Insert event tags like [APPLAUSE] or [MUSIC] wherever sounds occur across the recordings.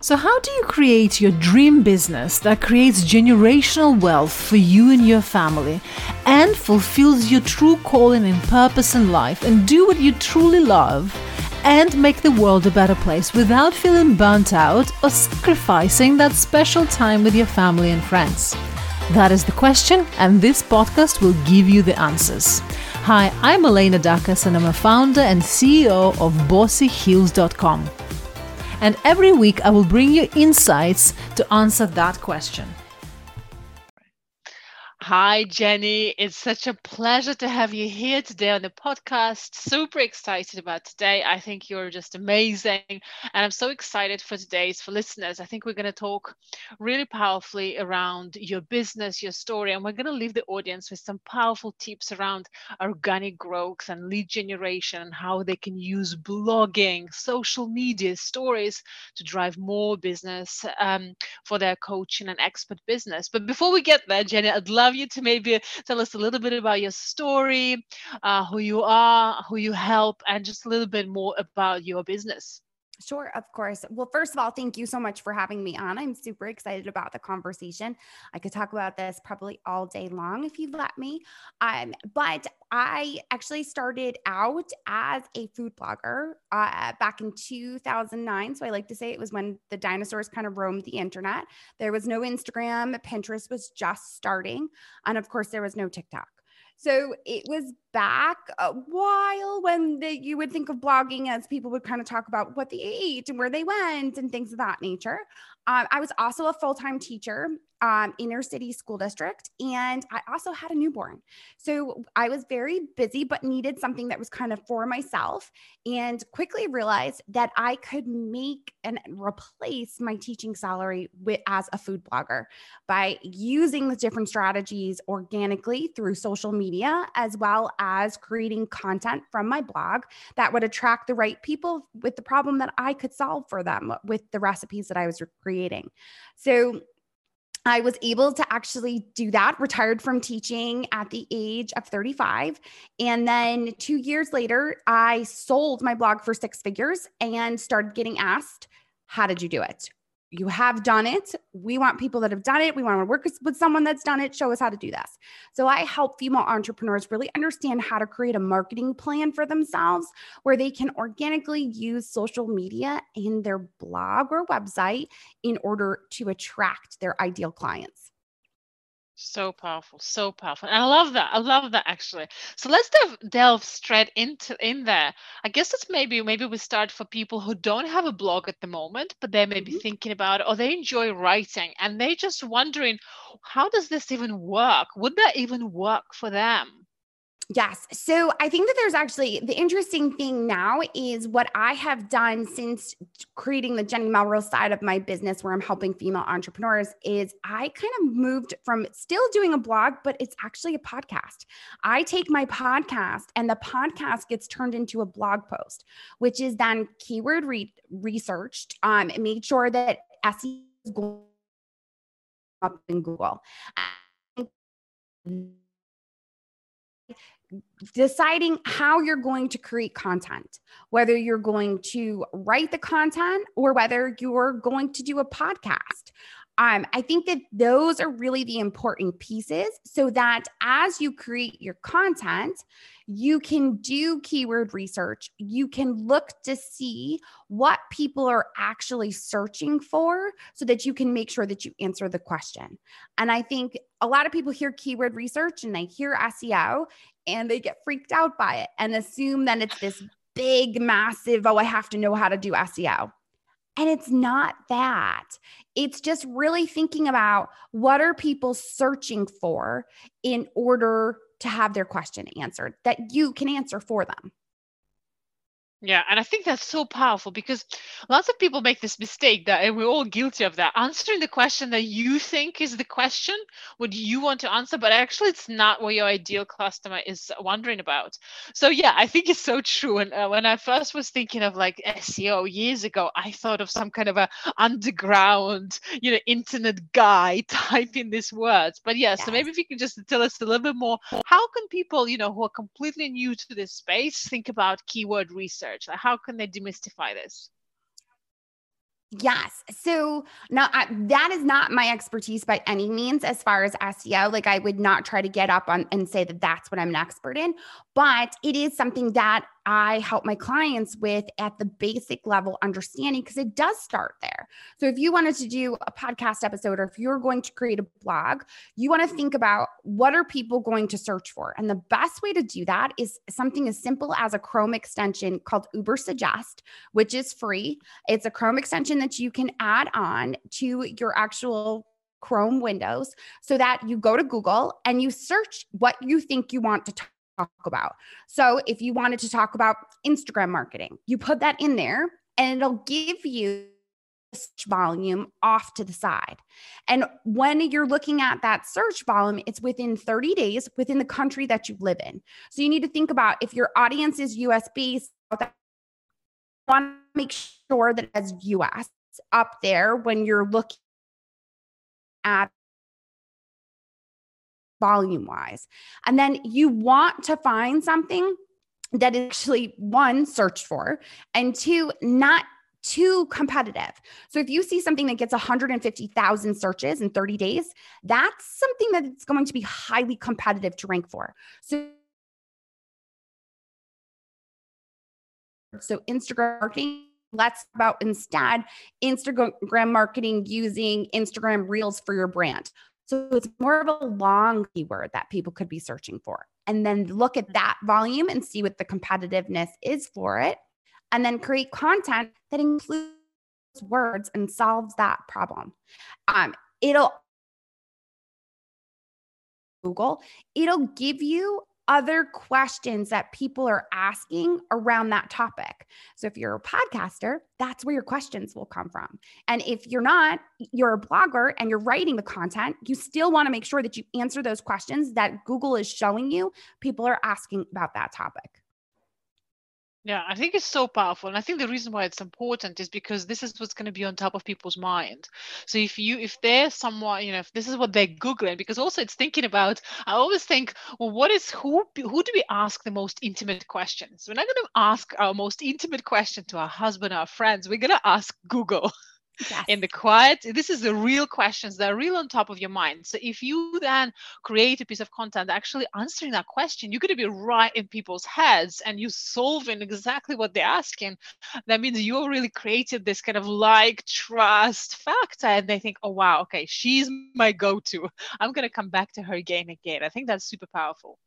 So, how do you create your dream business that creates generational wealth for you and your family and fulfills your true calling and purpose in life and do what you truly love and make the world a better place without feeling burnt out or sacrificing that special time with your family and friends? That is the question, and this podcast will give you the answers. Hi, I'm Elena Dakas, and I'm a founder and CEO of BossyHeals.com and every week I will bring you insights to answer that question. Hi, Jenny. It's such a pleasure to have you here today on the podcast. Super excited about today. I think you're just amazing. And I'm so excited for today's for listeners. I think we're going to talk really powerfully around your business, your story, and we're going to leave the audience with some powerful tips around organic growth and lead generation and how they can use blogging, social media, stories to drive more business um, for their coaching and expert business. But before we get there, Jenny, I'd love you to maybe tell us a little bit about your story, uh, who you are, who you help, and just a little bit more about your business. Sure, of course. Well, first of all, thank you so much for having me on. I'm super excited about the conversation. I could talk about this probably all day long if you'd let me. Um, but I actually started out as a food blogger uh, back in 2009. So I like to say it was when the dinosaurs kind of roamed the internet. There was no Instagram, Pinterest was just starting. And of course, there was no TikTok. So it was back a while when the, you would think of blogging as people would kind of talk about what they ate and where they went and things of that nature. Um, I was also a full time teacher um, inner city school district. And I also had a newborn. So I was very busy, but needed something that was kind of for myself and quickly realized that I could make and replace my teaching salary with, as a food blogger by using the different strategies organically through social media, as well as creating content from my blog that would attract the right people with the problem that I could solve for them with the recipes that I was creating. So I was able to actually do that, retired from teaching at the age of 35. And then two years later, I sold my blog for six figures and started getting asked, How did you do it? You have done it. We want people that have done it. We want to work with someone that's done it. Show us how to do this. So I help female entrepreneurs really understand how to create a marketing plan for themselves where they can organically use social media in their blog or website in order to attract their ideal clients. So powerful, so powerful. And I love that. I love that actually. So let's delve, delve straight into in there. I guess it's maybe maybe we start for people who don't have a blog at the moment, but they may be mm-hmm. thinking about it or they enjoy writing and they just wondering how does this even work? Would that even work for them? Yes. So I think that there's actually the interesting thing now is what I have done since creating the Jenny Melrose side of my business, where I'm helping female entrepreneurs, is I kind of moved from still doing a blog, but it's actually a podcast. I take my podcast and the podcast gets turned into a blog post, which is then keyword re- researched, um, made sure that SEO is going up in Google deciding how you're going to create content, whether you're going to write the content or whether you're going to do a podcast. Um, I think that those are really the important pieces so that as you create your content, you can do keyword research. You can look to see what people are actually searching for so that you can make sure that you answer the question. And I think a lot of people hear keyword research and they hear SEO and they get freaked out by it and assume that it's this big, massive, oh, I have to know how to do SEO. And it's not that. It's just really thinking about what are people searching for in order to have their question answered that you can answer for them. Yeah, and I think that's so powerful because lots of people make this mistake that, and we're all guilty of that, answering the question that you think is the question, what you want to answer, but actually it's not what your ideal customer is wondering about. So yeah, I think it's so true. And uh, when I first was thinking of like SEO years ago, I thought of some kind of a underground, you know, internet guy [LAUGHS] typing these words. But yeah, yes. so maybe if you can just tell us a little bit more, how can people, you know, who are completely new to this space think about keyword research? Research? Like how can they demystify this? Yes. So now I, that is not my expertise by any means as far as SEO. Like I would not try to get up on and say that that's what I'm an expert in, but it is something that I help my clients with at the basic level understanding because it does start there. So if you wanted to do a podcast episode or if you're going to create a blog, you want to think about what are people going to search for? And the best way to do that is something as simple as a Chrome extension called Ubersuggest, which is free. It's a Chrome extension that you can add on to your actual Chrome windows so that you go to Google and you search what you think you want to talk talk about. So if you wanted to talk about Instagram marketing, you put that in there and it'll give you search volume off to the side. And when you're looking at that search volume, it's within 30 days within the country that you live in. So you need to think about if your audience is US based, want to make sure that as US up there when you're looking at volume wise. And then you want to find something that is actually one, searched for, and two, not too competitive. So if you see something that gets 150,000 searches in 30 days, that's something that it's going to be highly competitive to rank for. So so Instagram marketing let's about instead Instagram marketing using Instagram Reels for your brand. So it's more of a long keyword that people could be searching for. And then look at that volume and see what the competitiveness is for it. And then create content that includes words and solves that problem. Um, it'll Google, it'll give you other questions that people are asking around that topic. So if you're a podcaster, that's where your questions will come from. And if you're not, you're a blogger and you're writing the content, you still want to make sure that you answer those questions that Google is showing you people are asking about that topic. Yeah, I think it's so powerful. And I think the reason why it's important is because this is what's going to be on top of people's mind. So if you if they're someone, you know, if this is what they're Googling, because also it's thinking about, I always think, well, what is who who do we ask the most intimate questions? We're not going to ask our most intimate question to our husband, our friends. We're going to ask Google. [LAUGHS] yes. in the quiet this is the real questions that are real on top of your mind. So if you then create a piece of content actually answering that question you're going to be right in people's heads and you solving exactly what they're asking. That means you really created this kind of like trust factor and they think oh wow okay she's my go-to. I'm going to come back to her again and again. I think that's super powerful.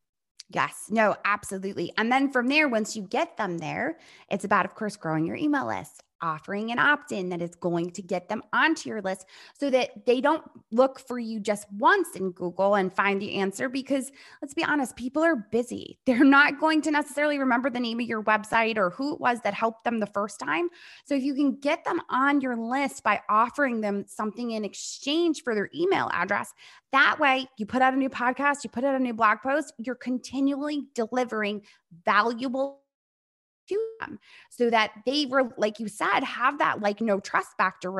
Yes, no, absolutely. And then from there, once you get them there, it's about, of course, growing your email list offering an opt in that is going to get them onto your list so that they don't look for you just once in Google and find the answer. Because let's be honest, people are busy. [LAUGHS] They're not going to necessarily remember the name of your website or who it was that helped them the first time. So if you can get them on your list by offering them something in exchange for their email address, that way you put out a new podcast, you put out a new blog post, you're continually delivering valuable to them so that they were, like you said, have that like no trust factor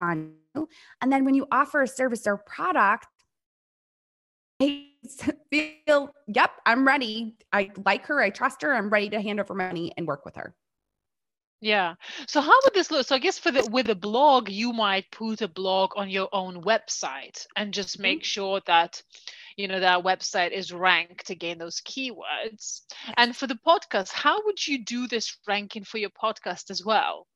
on you. And then when you offer a service or product, they [LAUGHS] feel, yep, I'm ready. I like her. I trust her. I'm ready to hand over money and work with her. Yeah. So how would this look? So I guess for the with a blog, you might put a blog on your own website and just make mm-hmm. sure that you know that website is ranked again those keywords. And for the podcast, how would you do this ranking for your podcast as well?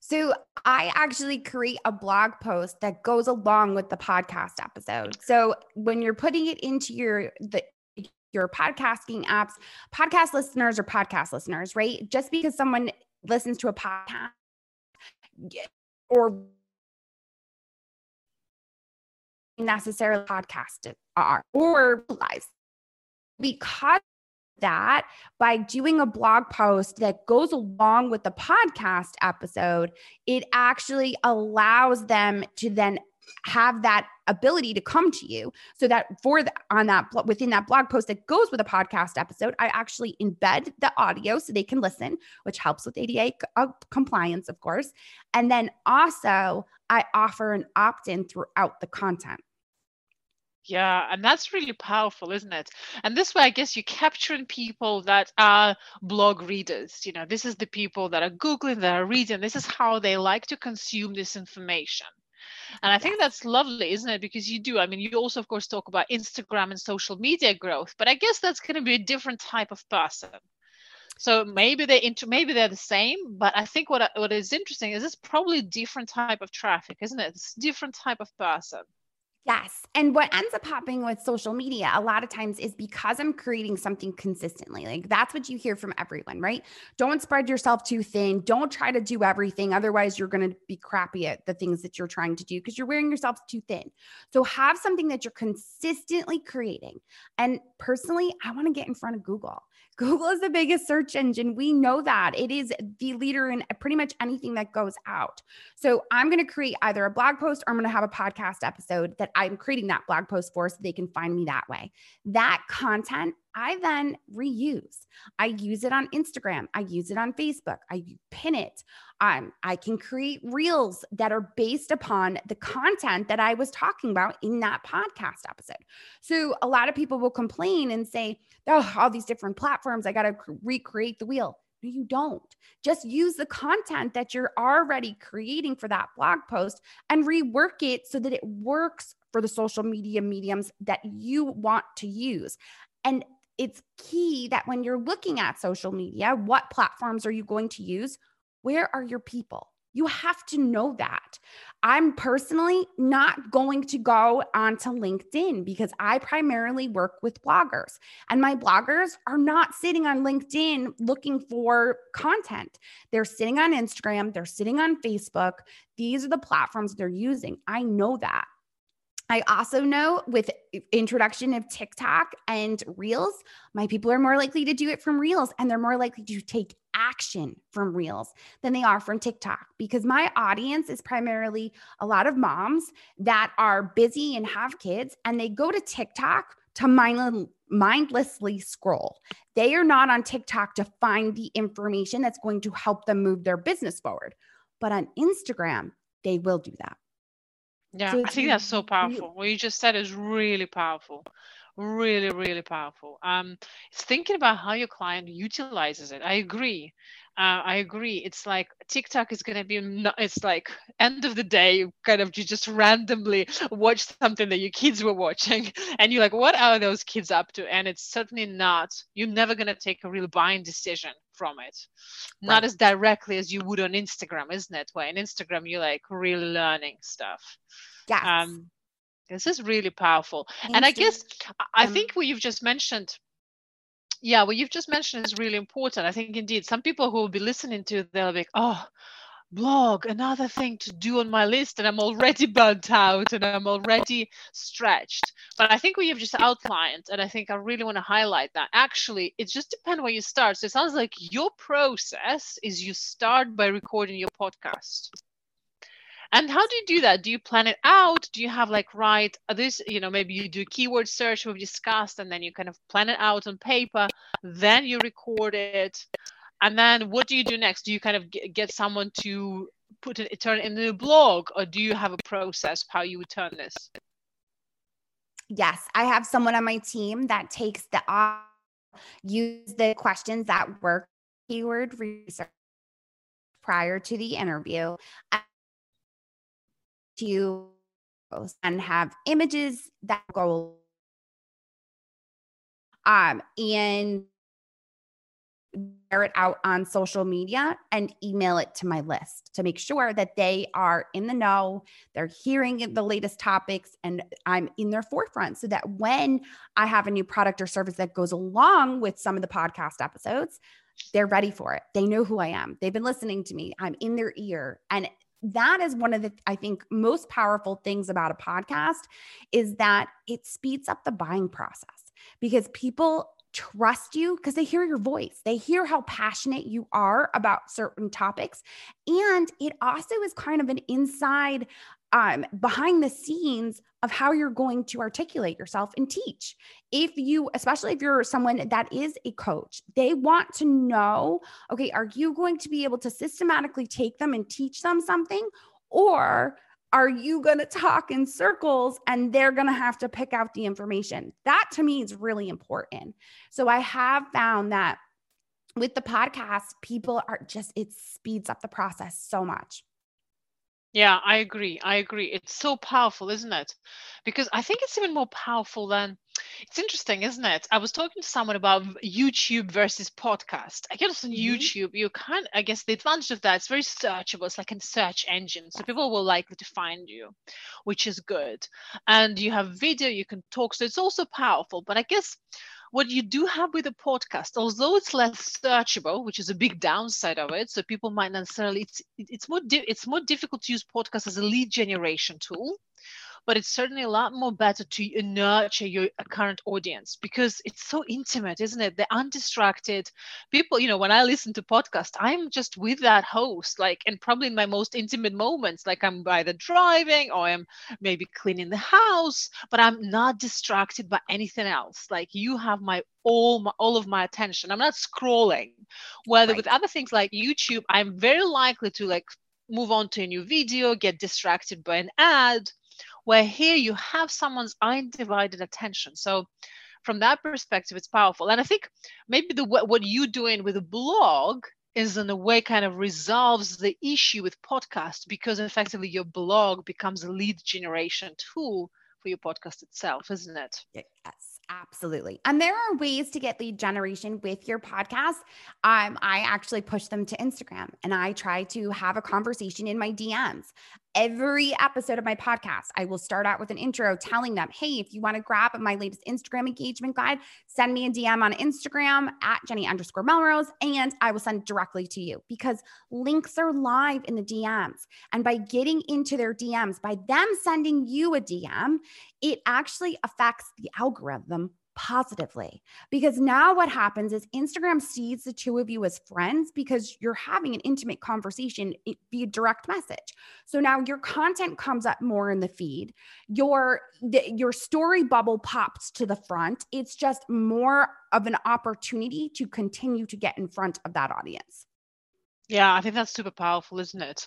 So I actually create a blog post that goes along with the podcast episode. So when you're putting it into your the your podcasting apps, podcast listeners or podcast listeners, right? Just because someone listens to a podcast or necessarily podcast are or because that by doing a blog post that goes along with the podcast episode, it actually allows them to then have that ability to come to you. So that for the, on that within that blog post that goes with a podcast episode i actually embed the audio so they can listen which helps with ADA uh, compliance of course. And then also i offer an opt-in throughout the content Yeah, and that's really powerful, isn't it? And this way, I guess you're capturing people that are blog readers. You know, this is the people that are Googling, that are reading. This is how they like to consume this information. And I think that's lovely, isn't it? Because you do. I mean, you also, of course, talk about Instagram and social media growth, but I guess that's going to be a different type of person. So maybe they inter- maybe they're the same, but I think what what is interesting is it's probably a different type of traffic, isn't it? It's a different type of person. Yes. And what ends up happening with social media a lot of times is because I'm creating something consistently. Like that's what you hear from everyone, right? Don't spread yourself too thin. Don't try to do everything. Otherwise, you're going to be crappy at the things that you're trying to do because you're wearing yourself too thin. So have something that you're consistently creating. And personally, I want to get in front of Google. Google is the biggest search engine. We know that it is the leader in pretty much anything that goes out. So I'm going to create either a blog post or I'm going to have a podcast episode that I'm creating that blog post for so they can find me that way. That content I then reuse. I use it on Instagram. I use it on Facebook. I pin it. Um, I can create reels that are based upon the content that I was talking about in that podcast episode. So a lot of people will complain and say, oh, all these different platforms, I got to recreate the wheel. No, you don't. Just use the content that you're already creating for that blog post and rework it so that it works for the social media mediums that you want to use. And it's key that when you're looking at social media, what platforms are you going to use? Where are your people? You have to know that. I'm personally not going to go onto LinkedIn because I primarily work with bloggers, and my bloggers are not sitting on LinkedIn looking for content. They're sitting on Instagram, they're sitting on Facebook. These are the platforms they're using. I know that. I also know with introduction of TikTok and Reels, my people are more likely to do it from Reels and they're more likely to take action from Reels than they are from TikTok because my audience is primarily a lot of moms that are busy and have kids and they go to TikTok to mindlessly scroll. They are not on TikTok to find the information that's going to help them move their business forward. But on Instagram, they will do that. Yeah, so I think that's so powerful. What you just said is really powerful. Really, really powerful. Um, it's thinking about how your client utilizes it. I agree. Uh, I agree. It's like TikTok is going to be, it's like end of the day, you kind of you just randomly watch something that your kids were watching [LAUGHS] and you're like, what are those kids up to? And it's certainly not, you're never going to take a real buying decision from it. Right. Not as directly as you would on Instagram, isn't it? Where in Instagram, you're like really learning stuff. Yeah. Um, this is really powerful. Thank and I guess I um, think what you've just mentioned yeah what you've just mentioned is really important. I think indeed some people who will be listening to they'll be like oh blog another thing to do on my list and i'm already [LAUGHS] burnt out and i'm already stretched. But i think what you've just outlined and i think i really want to highlight that actually it just depends where you start. So it sounds like your process is you start by recording your podcast and how do you do that? Do you plan it out? Do you have like write uh, this, you know, maybe you do keyword search we've discussed and then you kind of plan it out on paper, then you record it. And then what do you do next? Do you kind of get someone to put it, turn it into a blog or do you have a process how you would turn this? Yes, I have someone on my team that takes the use the questions that work keyword research prior to the interview to and have images that go um and share it out on social media and email it to my list to make sure that they are in the know, they're hearing the latest topics, and I'm in their forefront so that when I have a new product or service that goes along with some of the podcast episodes, they're ready for it. They know who I am. They've been listening to me. I'm in their ear. And that is one of the i think most powerful things about a podcast is that it speeds up the buying process because people trust you because they hear your voice. They hear how passionate you are about certain topics. And it also is kind of an inside um, behind the scenes of how you're going to articulate yourself and teach. If you, especially if you're someone that is a coach, they want to know okay, are you going to be able to systematically take them and teach them something? Or are you going to talk in circles and they're going to have to pick out the information? That to me is really important. So I have found that with the podcast, people are just, it speeds up the process so much. Yeah, I agree. I agree. It's so powerful, isn't it? Because I think it's even more powerful than it's interesting, isn't it? I was talking to someone about YouTube versus podcast. I guess on mm-hmm. YouTube, you kind I guess the advantage of that, it's very searchable. It's like a search engine. So people will likely to find you, which is good. And you have video, you can talk. So it's also powerful. But I guess what you do have with a podcast, although it's less searchable, which is a big downside of it, so people might necessarily it's it's more it's more difficult to use podcast as a lead generation tool but it's certainly a lot more better to nurture your uh, current audience because it's so intimate, isn't it? The undistracted people, you know, when I listen to podcasts, I'm just with that host, like, and probably in my most intimate moments, like I'm either driving or I'm maybe cleaning the house, but I'm not distracted by anything else. Like you have my all my, all of my attention. I'm not scrolling. Whether right. with other things like YouTube, I'm very likely to like move on to a new video, get distracted by an ad, where here you have someone's undivided attention. So from that perspective, it's powerful. And I think maybe the what you're doing with a blog is in a way kind of resolves the issue with podcast because effectively your blog becomes a lead generation tool for your podcast itself, isn't it? Yes. Absolutely. And there are ways to get lead generation with your podcast. Um, I actually push them to Instagram and I try to have a conversation in my DMs every episode of my podcast, I will start out with an intro telling them, hey, if you want to grab my latest Instagram engagement guide, send me a DM on Instagram at Jenny underscore Melrose, and I will send directly to you because links are live in the DMs. And by getting into their DMs, by them sending you a DM, it actually affects the algorithm positively. Because now what happens is Instagram sees the two of you as friends because you're having an intimate conversation via direct message. So now your content comes up more in the feed. Your the, your story bubble pops to the front. It's just more of an opportunity to continue to get in front of that audience. Yeah, I think that's super powerful, isn't it?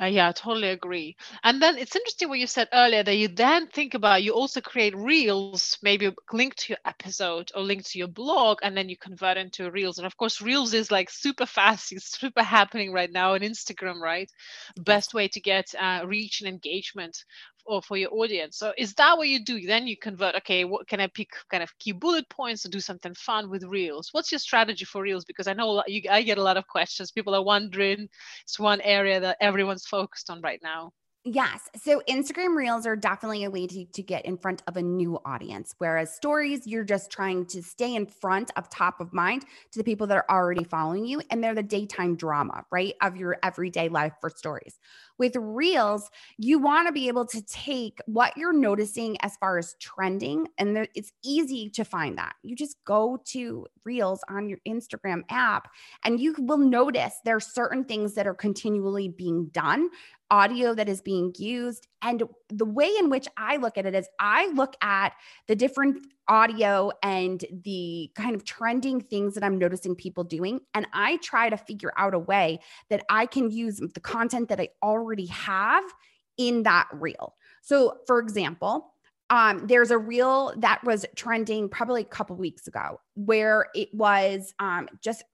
Uh, yeah, I totally agree. And then it's interesting what you said earlier that you then think about you also create reels, maybe linked to your episode or linked to your blog, and then you convert into reels. And of course, reels is like super fast, [LAUGHS] it's super happening right now on Instagram, right? Best way to get uh, reach and engagement or for your audience. So is that what you do? Then you convert, okay, what can I pick kind of key bullet points to do something fun with Reels? What's your strategy for Reels? Because I know you, I get a lot of questions. People are wondering. It's one area that everyone's focused on right now. Yes. So Instagram Reels are definitely a way to, to get in front of a new audience. Whereas stories, you're just trying to stay in front of top of mind to the people that are already following you. And they're the daytime drama, right? Of your everyday life for stories. With Reels, you want to be able to take what you're noticing as far as trending, and there, it's easy to find that. You just go to Reels on your Instagram app, and you will notice there are certain things that are continually being done audio that is being used. And the way in which I look at it is I look at the different audio and the kind of trending things that I'm noticing people doing. And I try to figure out a way that I can use the content that I already have in that reel. So, for example, um, there's a reel that was trending probably a couple weeks ago where it was um, just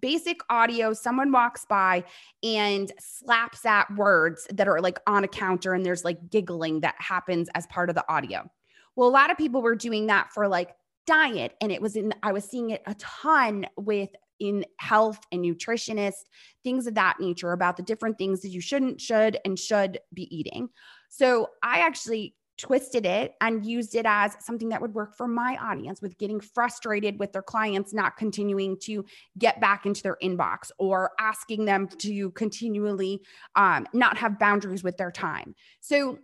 basic audio. Someone walks by and slaps at words that are like on a counter, and there's like giggling that happens as part of the audio. Well, a lot of people were doing that for like diet, and it was in, I was seeing it a ton with in health and nutritionists, things of that nature about the different things that you shouldn't, should, and should be eating. So I actually twisted it and used it as something that would work for my audience with getting frustrated with their clients not continuing to get back into their inbox or asking them to continually um, not have boundaries with their time. So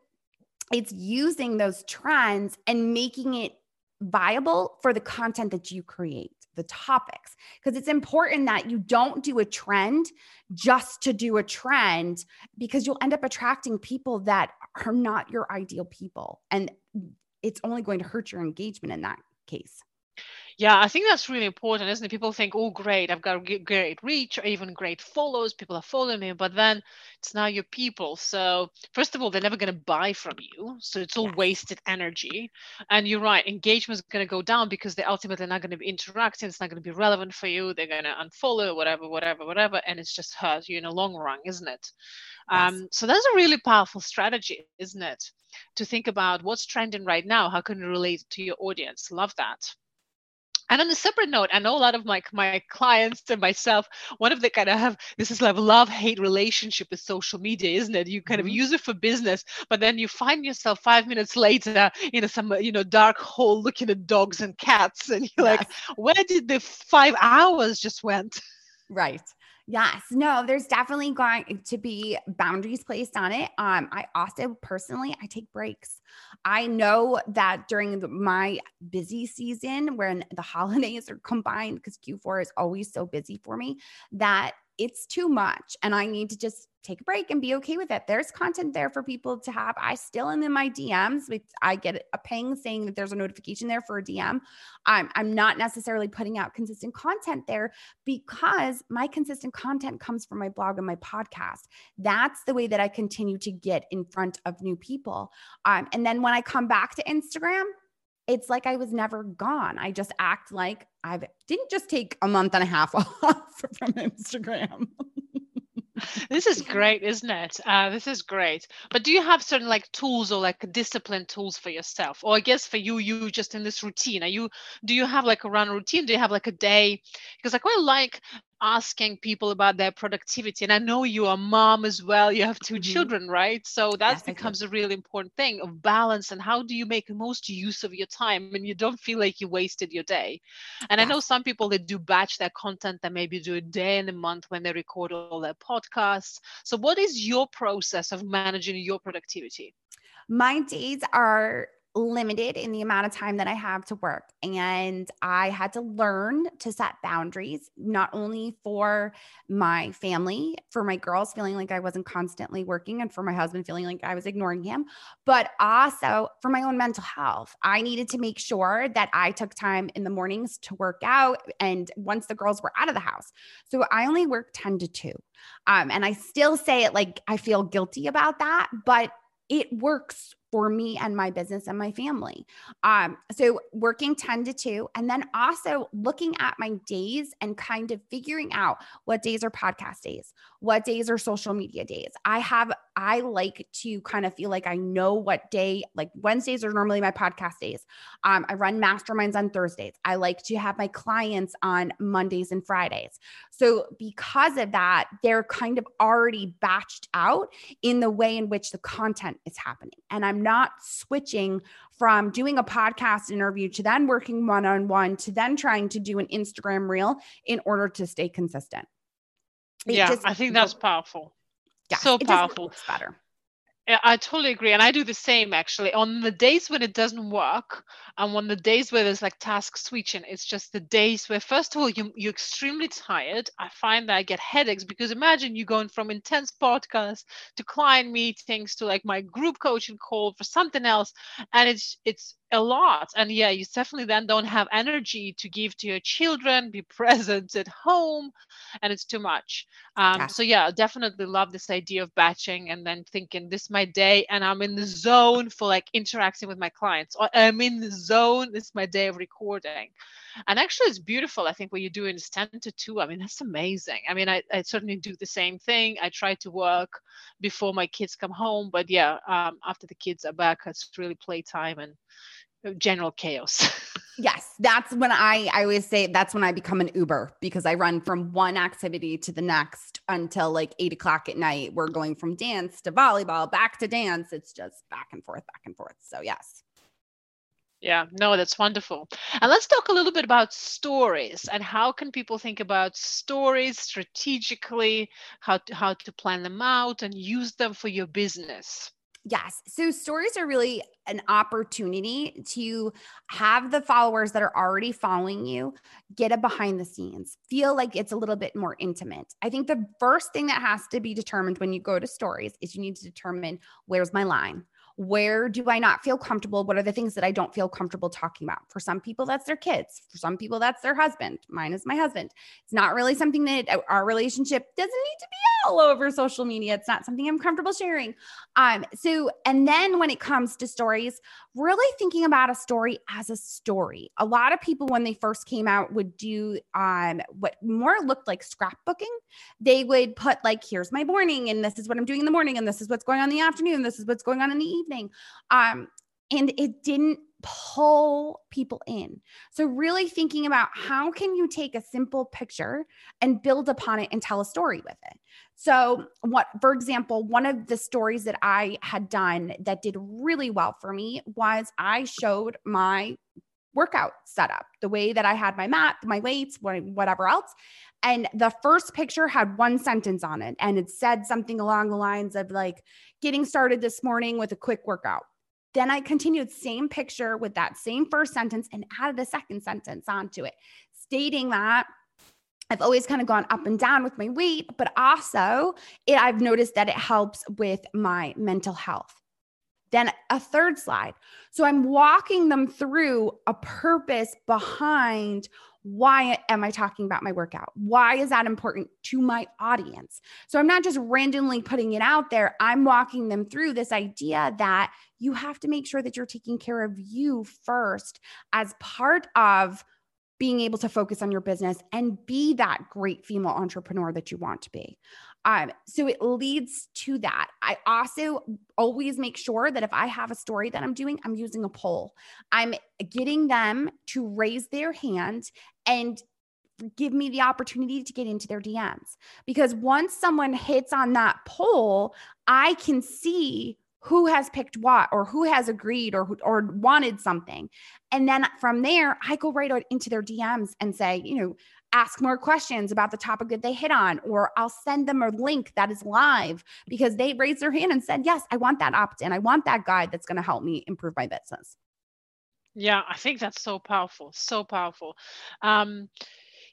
it's using those trends and making it viable for the content that you create the topics. Because it's important that you don't do a trend just to do a trend because you'll end up attracting people that are not your ideal people and it's only going to hurt your engagement in that case Yeah, I think that's really important, isn't it? People think, oh, great, I've got great reach or even great follows. People are following me, but then it's now your people. So, first of all, they're never going to buy from you. So, it's all yes. wasted energy. And you're right, engagement is going to go down because they're ultimately not going to be interacting. It's not going to be relevant for you. They're going to unfollow, whatever, whatever, whatever. And it's just hurt you in the long run, isn't it? Yes. Um, so, that's a really powerful strategy, isn't it? To think about what's trending right now. How can you relate to your audience? Love that. And on a separate note, I know a lot of my my clients and myself, one of the kind of have this is like love hate relationship with social media, isn't it? You kind mm-hmm. of use it for business, but then you find yourself five minutes later in a some you know dark hole looking at dogs and cats, and you're yes. like, where did the five hours just went? Right. Yes, no, there's definitely going to be boundaries placed on it. Um, I also personally, I take breaks. I know that during the, my busy season, when the [LAUGHS] holidays are combined, because Q4 is always so busy for me, that it's too much and I need to just take a break and be okay with it. There's content there for people to have. I still am in my DMs. I get a ping saying that there's a notification there for a DM. I'm, I'm not necessarily putting out consistent content there because my consistent content comes from my blog and my podcast. That's the way that I continue to get in front of new people. Um, and then when I come back to Instagram, it's like I was never gone. I just act like I didn't just take a month and a half [LAUGHS] off from Instagram. this is great, isn't it? Uh, this is great. But do you have certain like tools or like discipline tools for yourself? Or I guess for you, you just in this routine. Are you do you have like a run routine? Do you have like a day? Because I quite like asking people about their productivity and i know you're a mom as well you have 2 mm-hmm. children right? So that yes, becomes a really important thing of balance and how do you make the most use of your time and you don't feel like you wasted your day? And yes. i know some people that do batch their content that maybe do a day in a month when they record all their podcasts. So what is your process of managing your productivity? My days are limited in the amount of time that I have to work. And I had to learn to set boundaries, not only for my family, for my girls feeling like I wasn't constantly working, and for my husband feeling like I was ignoring him, but also for my own mental health. I needed to make sure that I took time in the mornings to work out and once the girls were out of the house. So I only work 10 to 2. Um, and I still say it like I feel guilty about that, but it works for me and my business and my family. Um, so working 10 to 2, and then also looking at my days and kind of figuring out what days are podcast days, what days are social media days. I have, I like to kind of feel like I know what day, like Wednesdays are normally my podcast days. Um, I run masterminds on Thursdays. I like to have my clients on Mondays and Fridays. So because of that, they're kind of already batched out in the way in which the content is happening. And I'm not switching from doing a podcast interview to then working one on one to then trying to do an Instagram reel in order to stay consistent. It yeah, just, I think that's powerful. Yeah, so powerful. better. I totally agree. And I do the same actually. On the days when it doesn't work, and on the days where there's like task switching, it's just the days where, first of all, you, you're extremely tired. I find that I get headaches because imagine you going from intense podcasts to client meetings to like my group coaching call for something else. And it's, it's, a lot and yeah you definitely then don't have energy to give to your children be [LAUGHS] present at home and it's too much um, yeah. so yeah definitely love this idea of batching and then thinking this is my day and i'm in the zone for like interacting with my clients. I'm in the zone It's my day of recording. And actually it's beautiful i think what you're doing is 10 to 2 i mean that's amazing. I mean i, I certainly do the same thing. I try to work before my kids come home but yeah um, after the kids are back it's really playtime and general chaos. [LAUGHS] yes, that's when I I always say that's when I become an Uber because I run from one activity to the next until like eight o'clock at night. We're going from dance to volleyball, back to dance. It's just back and forth, back and forth. So yes. Yeah, no, that's wonderful. And let's talk a little bit about stories and how can people think about stories strategically, how to, how to plan them out and use them for your business. Yes. So stories are really an opportunity to have the followers that are already following you get a behind the scenes, feel like it's a little bit more intimate. I think the first thing that has to be determined when you go to stories is you need to determine where's my line? Where do I not feel comfortable? What are the things that I don't feel comfortable talking about? For some people, that's their kids. For some people, that's their husband. Mine is my husband. It's not really something that uh, our relationship doesn't need to be all over social media. It's not something I'm comfortable sharing. Um, so, and then when it comes to stories, really thinking about a story as a story. A lot of people, when they first came out, would do um, what more looked like scrapbooking. They would put, like, here's my morning, and this is what I'm doing in the morning, and this is what's going on in the afternoon, this is what's going on in the evening. Um, and it didn't pull people in. So really thinking about how can you take a simple picture and build upon it and tell a story with it. So what for example, one of the stories that I had done that did really well for me was I showed my workout setup, the way that I had my mat, my weights, whatever else. And the first picture had one sentence on it and it said something along the lines of like getting started this morning with a quick workout then I continued same picture with that same first sentence and added a second sentence onto it, stating that I've always kind of gone up and down with my weight, but also it, I've noticed that it helps with my mental health. Then a third slide. So I'm walking them through a purpose behind why am I talking about my workout? Why is that important to my audience? So I'm not just randomly putting it out there. I'm walking them through this idea that you have to make sure that you're taking care of you first as part of being able to focus on your business and be that great female entrepreneur that you want to be. Um, so it leads to that. I also always make sure that if I have a story that I'm doing, I'm using a poll. I'm getting them to raise their hand and give me the opportunity to get into their DMs. Because once someone hits on that poll, I can see who has picked what or who has agreed or or wanted something. And then from there, I go right out into their DMs and say, you know, ask more questions about the topic that they hit on, or I'll send them a link that is live because they raised their hand and said, Yes, I want that opt in. I want that guide that's going to help me improve my business. Yeah, I think that's so powerful. So powerful. Um,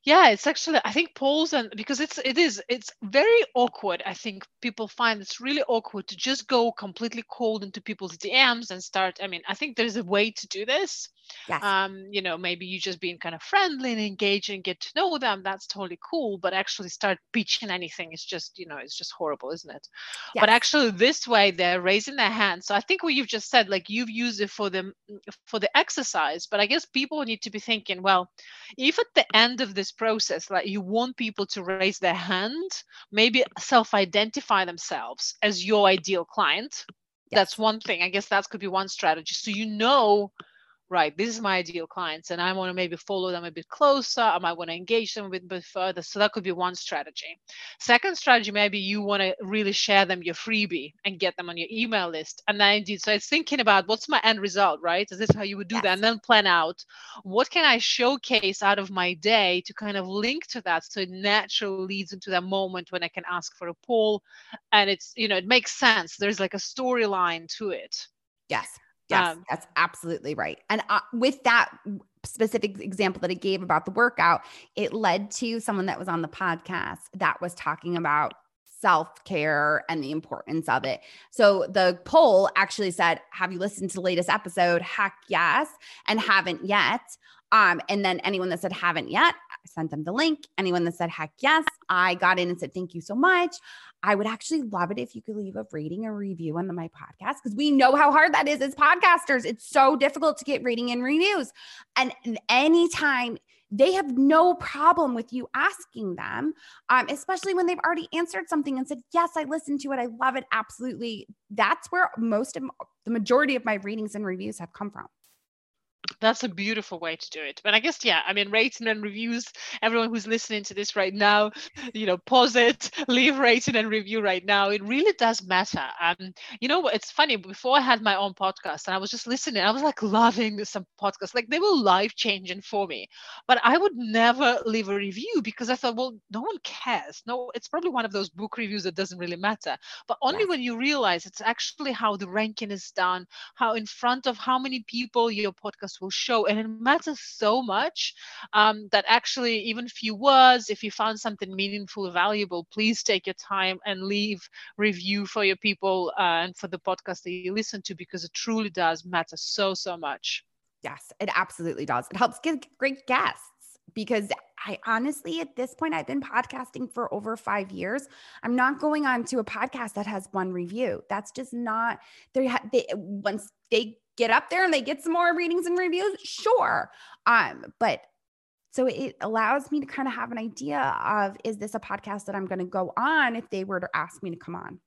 yeah, it's actually I think polls and because it's it is it's very awkward. I think people find it's really awkward to just go completely cold into people's DMs and start. I mean, I think there's a way to do this. Yes. Um, you know, maybe you just being kind of friendly and engaging, get to know them. That's totally cool. But actually start pitching anything It's just, you know, it's just horrible, isn't it? Yes. But actually this way they're raising their hand. So I think what you've just said, like you've used it for the for the exercise, but I guess people need to be thinking, well, if at the end of this process, like you want people to raise their hand, maybe self-identify themselves as your ideal client. Yes. That's one thing. I guess that could be one strategy. So you know right, this is my ideal clients, and I want to maybe follow them a bit closer. I might want to engage them a bit, bit further. So that could be one strategy. Second strategy, maybe you want to really share them your freebie and get them on your email list. And then indeed, so it's thinking about what's my end result, right? Is this how you would do yes. that? And then plan out what can I showcase out of my day to kind of link to that so it naturally leads into that moment when I can ask for a poll and it's, you know, it makes sense. There's like a storyline to it. Yes. Yes, um, that's absolutely right. And uh, with that specific example that it gave about the workout, it led to someone that was on the podcast that was talking about self care and the importance of it. So the poll actually said, Have you listened to the latest episode? Heck yes. And haven't yet. Um, and then anyone that said haven't yet, I sent them the link. Anyone that said heck yes, I got in and said, Thank you so much. I would actually love it if you could leave a rating or review on my podcast because we know how hard that is as podcasters. It's so difficult to get rating and reviews. And anytime they have no problem with you asking them, um, especially when they've already answered something and said, Yes, I listened to it. I love it. Absolutely. That's where most of the majority of my readings and reviews have come from that's a beautiful way to do it. But i guess yeah i mean rating and reviews everyone who's listening to this right now you know pause it [LAUGHS] leave rating and review right now. It really does matter. Um you know it's funny before i had my own podcast and i was just listening i was like loving some podcasts. Like they were life changing for me. But i would never leave a review because i thought well no one cares. No it's probably one of those book reviews that doesn't really matter. But only yes. when you realize it's actually how the ranking is done how in front of how many people your podcast impactful show and it matters so much um, that actually even few words if you found something meaningful valuable please take your time and leave review for your people uh, and for the podcast that you listen to because it truly does matter so so much. Yes it absolutely does. It helps get great guests because I honestly, at this point, I've been podcasting for over five years. I'm not going on to a podcast that has one review. That's just not they, they once they get up there and they get some more readings and reviews, sure. Um, but so it allows me to kind of have an idea of is this a podcast that I'm going to go on if they were to ask me to come on?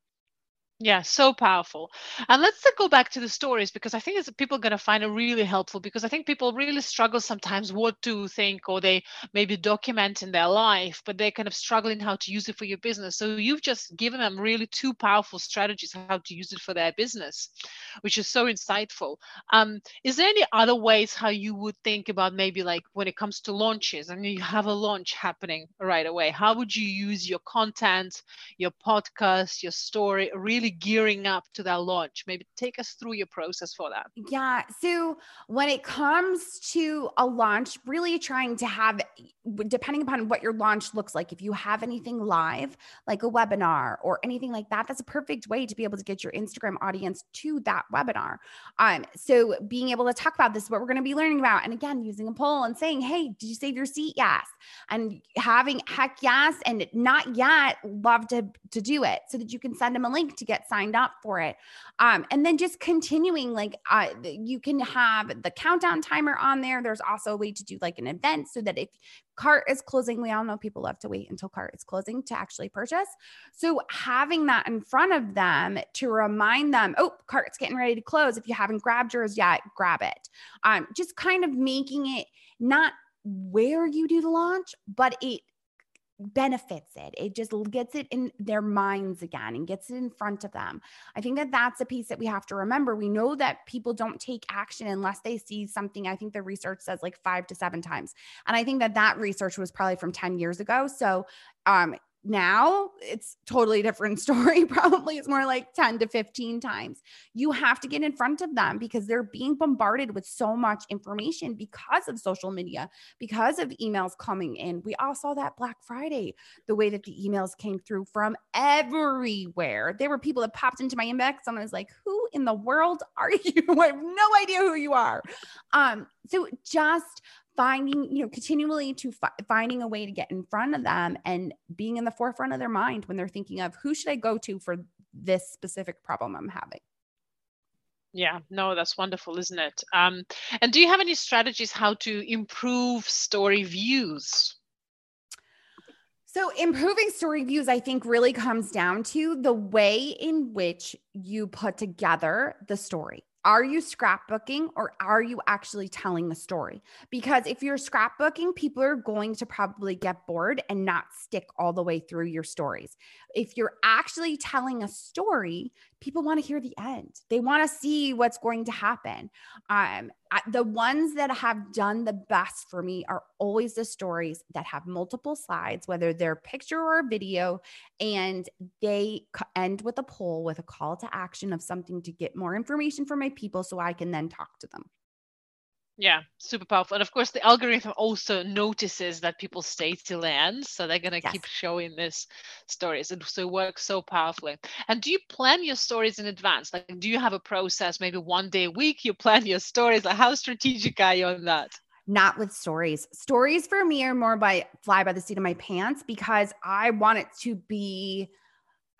Yeah, so powerful. And let's go back to the stories because I think people are going to find it really helpful because I think people really struggle sometimes what to think or they maybe document in their life, but they're kind of struggling how to use it for your business. So you've just given them really two powerful strategies how to use it for their business, which is so insightful. Um, is there any other ways how you would think about maybe like when it comes to launches and you have a launch happening right away? How would you use your content, your podcast, your story really really gearing up to that launch? Maybe take us through your process for that. Yeah. So when it comes to a launch, really trying to have, depending upon what your launch looks like, if you have anything live, like a webinar or anything like that, that's a perfect way to be able to get your Instagram audience to that webinar. Um, so being able to talk about this, what we're going to be learning about, and again, using a poll and saying, hey, did you save your seat? Yes. And having heck yes and not yet, love to, to do it so that you can send them a link to get get signed up for it. Um, and then just continuing, like uh, you can have the countdown timer on there. There's also a way to do like an event so that if cart is closing, we all know people love to wait until cart is closing to actually purchase. So having that in front of them to remind them, oh, cart's getting ready to close. If you haven't grabbed yours yet, grab it. Um, just kind of making it not where you do the launch, but it benefits it. It just gets it in their minds again and gets it in front of them. I think that that's a piece that we have to remember. We know that people don't take action unless they see something. I think the research says like five to seven times. And I think that that research was probably from 10 years ago. So um, now it's totally different [LAUGHS] story probably. It's more like 10 to 15 times. You have to get in front of them because they're being bombarded with so much information because of social media because of emails coming in. We all saw that black friday the way that the emails came through from everywhere. There were people that popped into my inbox and i was like who in the world are [LAUGHS] you? I have no idea who you are. Um so just finding you know continually to fi- finding a way to get in front of them and being in the forefront of their mind when they're thinking of who should i go to for this specific problem i'm having? Yeah no that's wonderful isn't it? Um, and do you have any strategies how to improve story views? So, improving story views, I think, really comes down to the way in which you put together the story. Are you scrapbooking or are you actually telling the story? Because if you're scrapbooking, people are going to probably get bored and not stick all the way through your stories. If you're actually telling a story, people want to hear the end. They want to see what's going to happen. Um, the ones that have done the best for me are always the stories that have multiple slides, whether they're picture or video, and they end with a poll with a call to action of something to get more information from my people so I can then talk to them. Yeah, super powerful. And of course, the algorithm also notices that people stay till the end. So they're going to yes. keep showing this stories. And so it works so powerfully. And do you plan your stories in advance? Like, do you have a process, maybe one day a week, you plan your stories? Like, how strategic are you on that? Not with stories. Stories for me are more by fly by the seat of my pants because I want it to be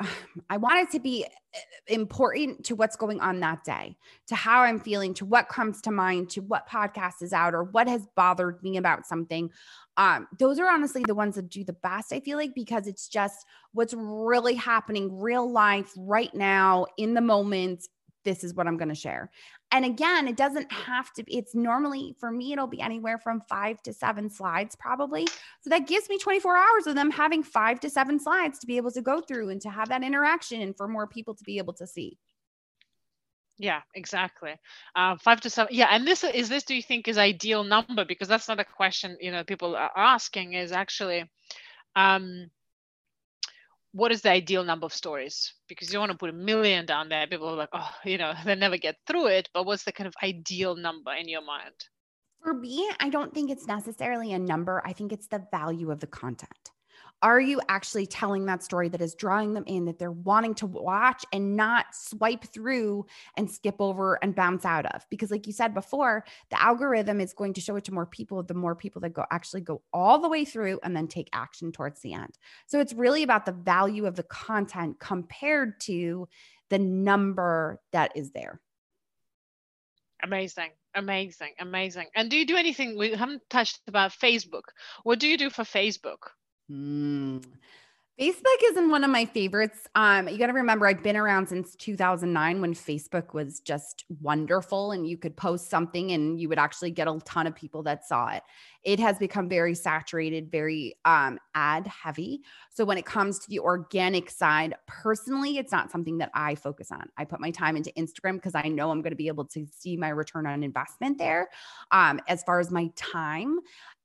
[SIGHS] I want it to be eh, important to what's going on that day, to how I'm feeling, to what comes to mind, to what podcast is out or what has bothered me about something. Um, those are honestly the ones that do the best, I feel like, because it's just what's really happening real life right now in the moment. This is what I'm going to share. And again, it doesn't have to be, it's normally for me, it'll be anywhere from five to seven slides, probably. So that gives me 24 hours of them having five to seven slides to be able to go through and to have that interaction and for more people to be able to see. Yeah, exactly. Uh, five to seven. Yeah, and this is this. Do you think is ideal number? Because that's not a question you know people are asking. Is actually, um, what is the ideal number of stories? Because you want to put a million down there. People are like, oh, you know, [LAUGHS] they never get through it. But what's the kind of ideal number in your mind? For me, I don't think it's necessarily a number. I think it's the value of the content. Are you actually telling that story that is drawing them in, that they're wanting to watch and not swipe through and skip over and bounce out of? Because, like you said before, the algorithm is going to show it to more people, the more people that go actually go all the way through and then take action towards the end. So it's really about the value of the content compared to the number that is there. Amazing, amazing, amazing. And do you do anything? We haven't touched about Facebook. What do you do for Facebook? Mm. Facebook isn't one of my favorites. Um, you got to remember, I've been around since 2009 when Facebook was just wonderful and you could post something and you would actually get a ton of people that saw it. It has become very saturated, very um, ad heavy. So when it comes to the organic side, personally, it's not something that I focus on. I put my time into Instagram because I know I'm going to be able to see my return on investment there. Um, as far as my time,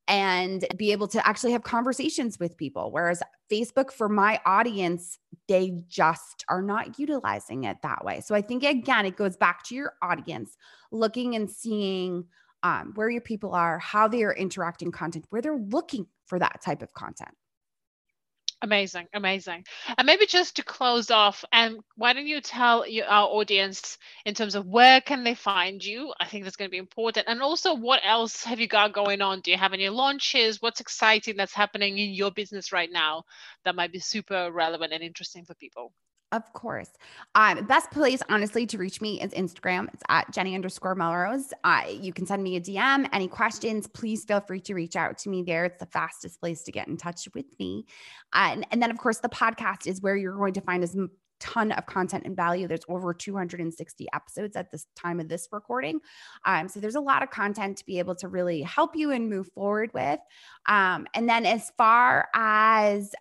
and be able to actually have conversations with people. Whereas Facebook, for my audience, they just are not utilizing it that way. So I think, again, it goes back to your audience, looking and seeing um, where your people are, how they are interacting content, where they're looking for that type of content. Amazing, amazing. And maybe just to close off, and why don't you tell you, our audience in terms of where can they find you? I think that's going to be important. And also, what else have you got going on? Do you have any launches? What's exciting that's happening in your business right now that might be super relevant and interesting for people? Of course. Um, best place, honestly, to reach me is Instagram. It's at Jenny underscore Melrose. Uh, you can send me a DM. Any questions, please feel free to reach out to me there. It's the fastest place to get in touch with me. Uh, and, and then, of course, the podcast is where you're going to find as ton of content and value. There's over 260 episodes at this time of this recording. Um, so there's a lot of content to be able to really help you and move forward with. Um, and then as far as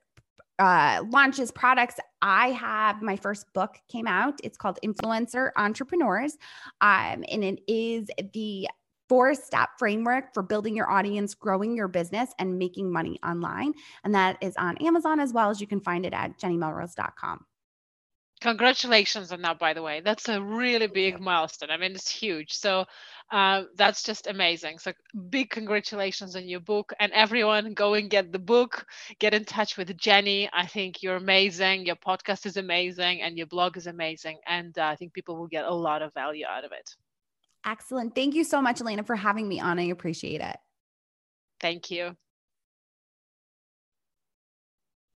uh, launches products. I have my first book came out. It's called Influencer Entrepreneurs, um, and it is the four step framework for building your audience, growing your business, and making money online. And that is on Amazon as well as you can find it at jennymelrose.com. Congratulations on that, by the way. That's a really big milestone. I mean, it's huge. So uh, that's just amazing. So big congratulations on your book. And everyone, go and get the book. Get in touch with Jenny. I think you're amazing. Your podcast is amazing, and your blog is amazing. And uh, I think people will get a lot of value out of it. Excellent. Thank you so much, Elena, for having me on. I appreciate it. Thank you.